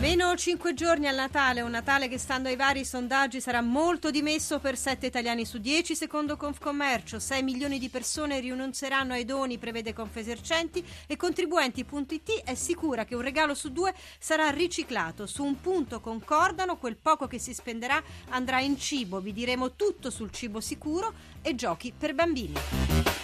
Meno 5 giorni al Natale, un Natale che stando ai vari sondaggi sarà molto dimesso per 7 italiani su 10 secondo Confcommercio, 6 milioni di persone rinunceranno ai doni, prevede Confesercenti. E Contribuenti.it è sicura che un regalo su due sarà riciclato, su un punto concordano, quel poco che si spenderà andrà in cibo, vi diremo tutto sul cibo sicuro e giochi per bambini.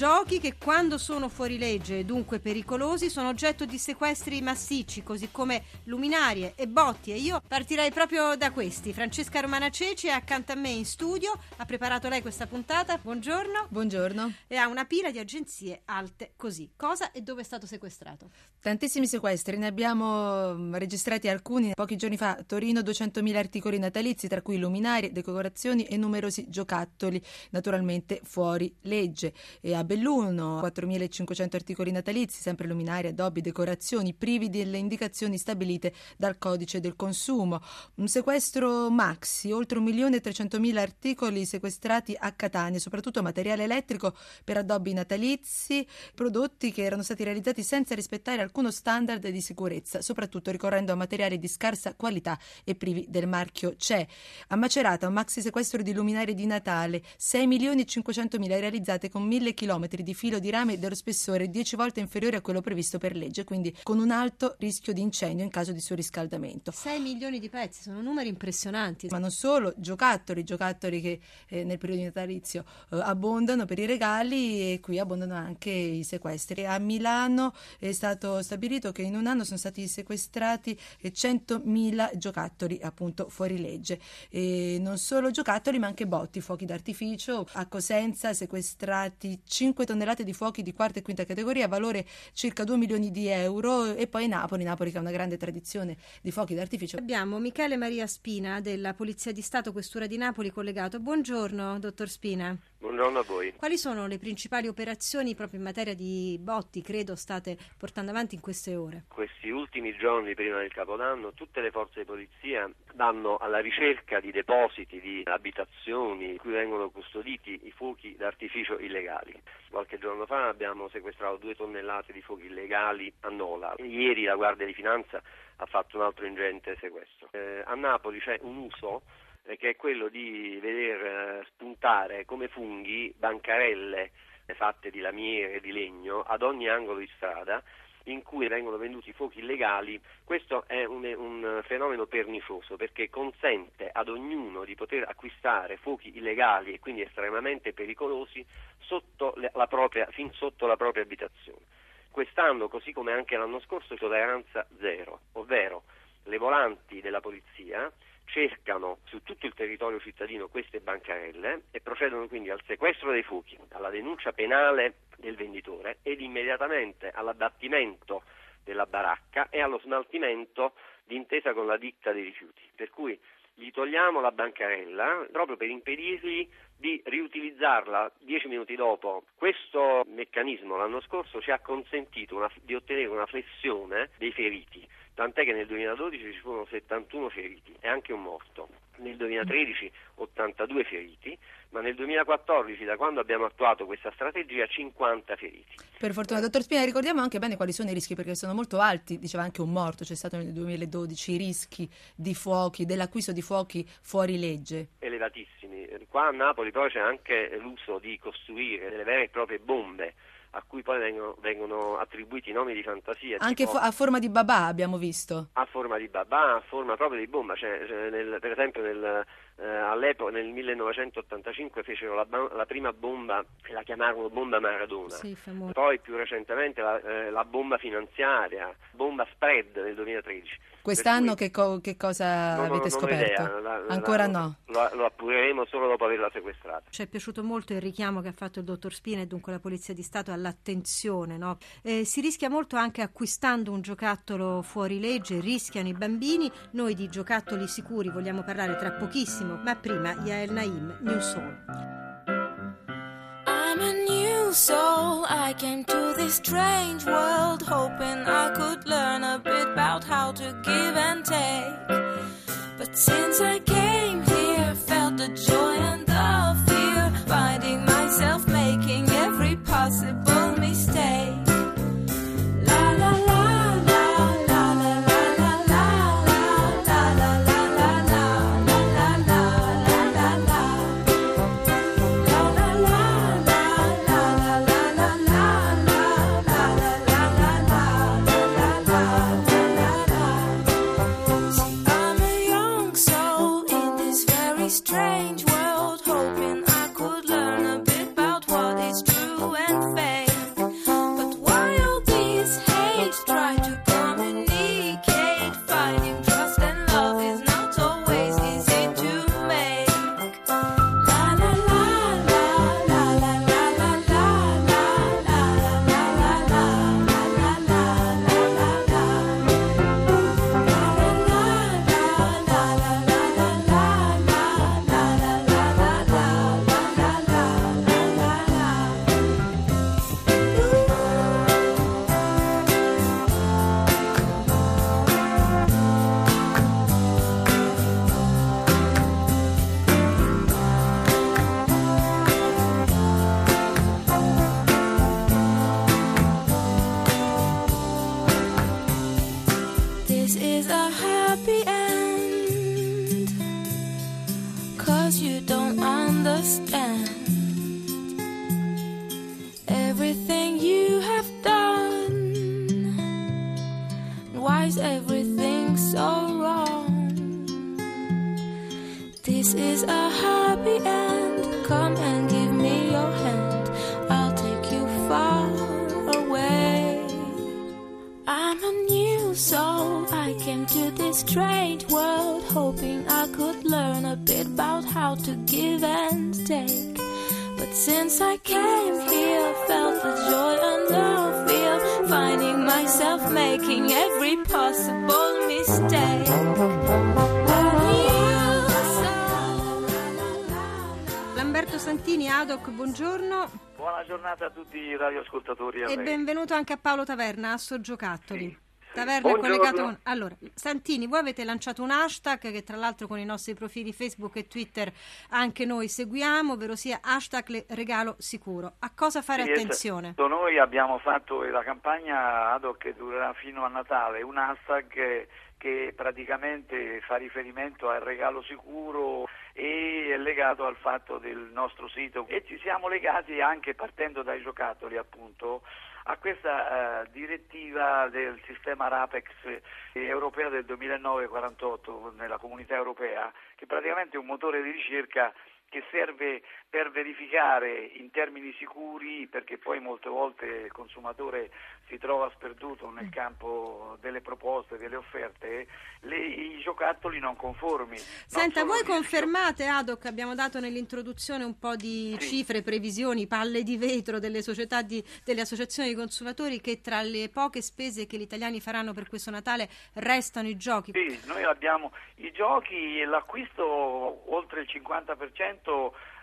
Giochi che quando sono fuori legge e dunque pericolosi sono oggetto di sequestri massicci, così come luminarie e botti. E io partirei proprio da questi. Francesca Romana Ceci è accanto a me in studio, ha preparato lei questa puntata. Buongiorno. Buongiorno. E ha una pila di agenzie alte così. Cosa e dove è stato sequestrato? Tantissimi sequestri, ne abbiamo mm, registrati alcuni pochi giorni fa. A Torino 200.000 articoli natalizi, tra cui luminarie, decorazioni e numerosi giocattoli, naturalmente fuori legge. E a Belluno 4.500 articoli natalizi, sempre luminarie, addobbi, decorazioni, privi delle indicazioni stabilite dal codice del consumo. Un sequestro maxi, oltre 1.300.000 articoli sequestrati a Catania, soprattutto materiale elettrico per addobbi natalizi, prodotti che erano stati realizzati senza rispettare alcuno standard di sicurezza, soprattutto ricorrendo a materiali di scarsa qualità e privi del marchio CE. A Macerata un maxi sequestro di luminarie di Natale, 6 milioni e 500 mila realizzate con 1000 km di filo di rame dello spessore 10 volte inferiore a quello previsto per legge, quindi con un alto rischio di incendio in caso di surriscaldamento. 6 milioni di pezzi, sono numeri impressionanti. Ma non solo, giocattoli, giocattoli che eh, nel periodo natalizio eh, abbondano per i regali e qui abbondano anche i sequestri. A Milano è stato stabilito che in un anno sono stati sequestrati 100.000 giocattoli appunto fuori legge. E non solo giocattoli ma anche botti, fuochi d'artificio. A Cosenza sequestrati 5 tonnellate di fuochi di quarta e quinta categoria, valore circa 2 milioni di euro. E poi Napoli, Napoli che ha una grande tradizione di fuochi d'artificio. Abbiamo Michele Maria Spina della Polizia di Stato Questura di Napoli collegato. Buongiorno, dottor Spina. Buongiorno a voi. Quali sono le principali operazioni proprio in materia di botti, credo, state portando avanti in queste ore? Questi ultimi giorni prima del Capodanno tutte le forze di polizia vanno alla ricerca di depositi, di abitazioni in cui vengono custoditi i fuochi d'artificio illegali. Qualche giorno fa abbiamo sequestrato due tonnellate di fuochi illegali a Nola. Ieri la Guardia di Finanza ha fatto un altro ingente sequestro. Eh, a Napoli c'è un uso che è quello di veder eh, spuntare come funghi bancarelle fatte di lamiere di legno ad ogni angolo di strada in cui vengono venduti fuochi illegali, questo è un, un, fenomeno pernicioso perché consente ad ognuno di poter acquistare fuochi illegali e quindi estremamente pericolosi sotto propria, fin sotto la propria abitazione. Quest'anno, così come anche l'anno scorso, tolleranza zero, ovvero le volanti della polizia cercano su tutto il territorio cittadino queste bancarelle e procedono quindi al sequestro dei fuochi, alla denuncia penale del venditore ed immediatamente all'abbattimento della baracca e allo smaltimento d'intesa con la ditta dei rifiuti. Per cui gli togliamo la bancarella proprio per impedirgli di riutilizzarla dieci minuti dopo. Questo meccanismo l'anno scorso ci ha consentito una, di ottenere una flessione dei feriti tant'è che nel 2012 ci furono 71 feriti e anche un morto, nel 2013 82 feriti, ma nel 2014, da quando abbiamo attuato questa strategia, 50 feriti. Per fortuna, dottor Spina, ricordiamo anche bene quali sono i rischi, perché sono molto alti, diceva anche un morto, c'è stato nel 2012, i rischi di fuochi, dell'acquisto di fuochi fuori legge. Elevatissimi. Qua a Napoli poi c'è anche l'uso di costruire delle vere e proprie bombe a cui poi vengono, vengono attribuiti nomi di fantasia. Anche tipo, a forma di babà abbiamo visto. A forma di babà, a forma proprio di bomba, cioè, cioè nel, per esempio nel, eh, all'epoca nel 1985 fecero la, la prima bomba e la chiamarono bomba Maradona. Sì. Poi più recentemente la, eh, la bomba finanziaria, bomba spread nel 2013. Quest'anno Per che, co- che cosa cui- non- avete non ho scoperto? idea, la- la- Ancora la- no. Lo, lo appureremo solo dopo averla sequestrata. Ci è piaciuto molto il richiamo che ha fatto il dottor Spina e dunque la Polizia di Stato all'attenzione. no? Eh, si rischia molto anche acquistando un giocattolo fuori legge, rischiano i bambini. Noi di giocattoli sicuri vogliamo parlare tra pochissimo, ma prima Yael Naim, New Soul. New soul. I came to this strange world hoping I could learn a bit about how to give and take. But since I came here, felt the joy This is a happy end. Cause you don't understand everything you have done. Why is everything so wrong? This is a happy end. To give and take. But since I came here, felt the joy and the fear, finding myself making every possible mistake. A. Lamberto Santini, Adoc, buongiorno Buona giornata a tutti i radioascoltatori. a e lei. benvenuto anche a Paolo Taverna, Asso Giocattoli. Sì, sì. Taverna collegato con... Allora, Santini, voi avete lanciato un hashtag che tra l'altro con i nostri profili Facebook e Twitter anche noi seguiamo, ovvero sia hashtag regalo sicuro. A cosa fare Sì, attenzione? esatto. Noi abbiamo fatto la campagna ad hoc che durerà fino a Natale, un hashtag che, che praticamente fa riferimento al regalo sicuro e è legato al fatto del nostro sito e ci siamo legati anche partendo dai giocattoli appunto a questa eh, direttiva del sistema RAPEX eh, europea del 2009-48 nella comunità europea che praticamente è un motore di ricerca che serve per verificare in termini sicuri, perché poi molte volte il consumatore si trova sperduto nel campo delle proposte, delle offerte, le- i giocattoli non conformi. Non Senta, solo voi confermate, Adoc, abbiamo dato nell'introduzione un po' di Sì. cifre, previsioni, palle di vetro delle società, di- delle associazioni di consumatori che tra le poche spese che gli italiani faranno per questo Natale restano i giochi. Sì, noi abbiamo i giochi e l'acquisto oltre il 50%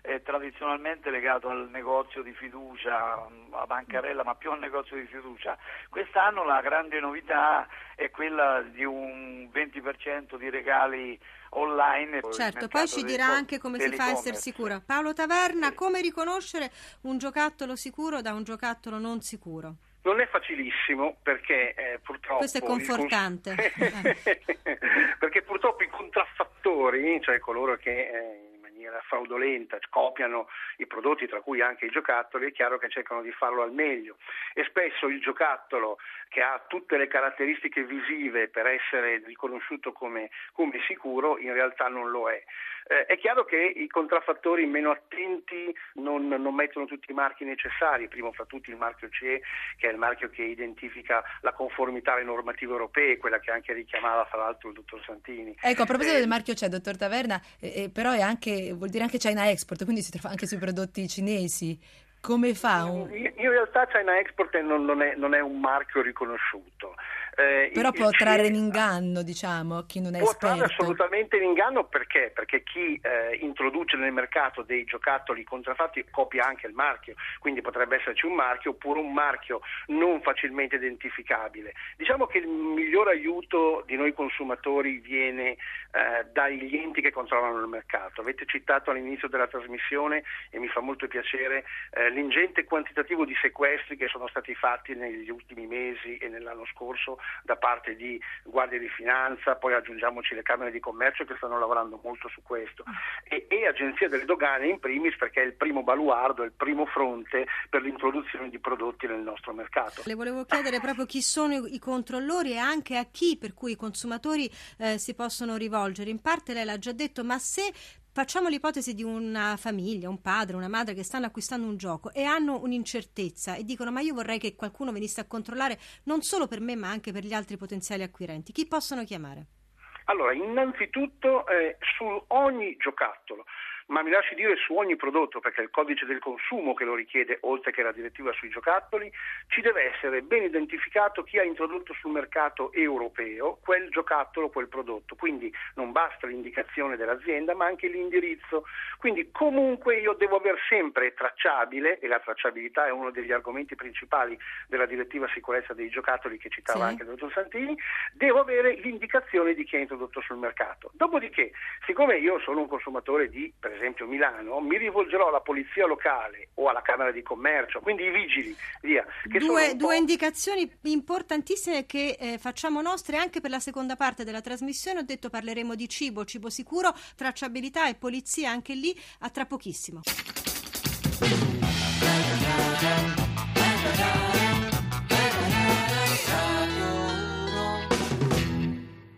è tradizionalmente legato al negozio di fiducia, a bancarella, ma più al negozio di fiducia. Quest'anno la grande novità è quella di un 20% di regali online. Certo, poi ci dirà anche come si fa a essere sicuro. Paolo Taverna, come riconoscere un giocattolo sicuro da un giocattolo non sicuro? Non è facilissimo perché eh, purtroppo... Questo è il cons- confortante. perché purtroppo i contraffattori, cioè coloro che eh, maniera fraudolenta, copiano i prodotti, tra cui anche i giocattoli, è chiaro che cercano di farlo al meglio. E spesso il giocattolo che ha tutte le caratteristiche visive per essere riconosciuto come, come sicuro, in realtà non lo è. Eh, è chiaro che i contraffattori meno attenti non, non, mettono tutti i marchi necessari, primo fra tutti il marchio CE, che è il marchio che identifica la conformità alle normative europee, quella che anche richiamava fra l'altro il dottor Santini. Ecco, a proposito eh, del marchio CE, dottor Taverna, eh, eh, però anche, vuol dire anche China Export, quindi si trova anche sui prodotti cinesi. Come fa? Un... In, realtà China Export non, non, è, non è un marchio riconosciuto. Eh, Però può trarre in inganno, diciamo, chi non è può esperto. Può trarre assolutamente in inganno perché? Perché chi eh, introduce nel mercato dei giocattoli contraffatti copia anche il marchio, quindi potrebbe esserci un marchio oppure un marchio non facilmente identificabile. Diciamo che il miglior aiuto di noi consumatori viene eh, dagli enti che controllano il mercato. Avete citato all'inizio della trasmissione e mi fa molto piacere eh, l'ingente quantitativo di sequestri che sono stati fatti negli ultimi mesi e nell'anno scorso da parte di Guardia di Finanza, poi aggiungiamoci le Camere di Commercio che stanno lavorando molto su questo e, e Agenzia delle Dogane in primis perché è il primo baluardo, è il primo fronte per l'introduzione di prodotti nel nostro mercato. Le volevo chiedere proprio chi sono i controllori e anche a chi per cui i consumatori eh, si possono rivolgere. In parte lei l'ha già detto, ma se Facciamo l'ipotesi di una famiglia, un padre, una madre che stanno acquistando un gioco e hanno un'incertezza e dicono ma io vorrei che qualcuno venisse a controllare non solo per me ma anche per gli altri potenziali acquirenti. Chi possono chiamare? Allora, innanzitutto eh, su ogni giocattolo ma mi lasci dire su ogni prodotto, perché è il codice del consumo che lo richiede, oltre che la direttiva sui giocattoli, ci deve essere ben identificato chi ha introdotto sul mercato europeo quel giocattolo, quel prodotto. Quindi non basta l'indicazione dell'azienda, ma anche l'indirizzo. Quindi comunque io devo aver sempre tracciabile, e la tracciabilità è uno degli argomenti principali della direttiva sicurezza dei giocattoli che citava sì. anche il dottor Santini, devo avere l'indicazione di chi ha introdotto sul mercato. Dopodiché, siccome io sono un consumatore di, per esempio Milano, mi rivolgerò alla polizia locale o alla Camera di Commercio, quindi i vigili, via. Due, due indicazioni importantissime che eh, facciamo nostre anche per la seconda parte della trasmissione. Ho detto parleremo di cibo, cibo sicuro, tracciabilità e polizia anche lì a tra pochissimo.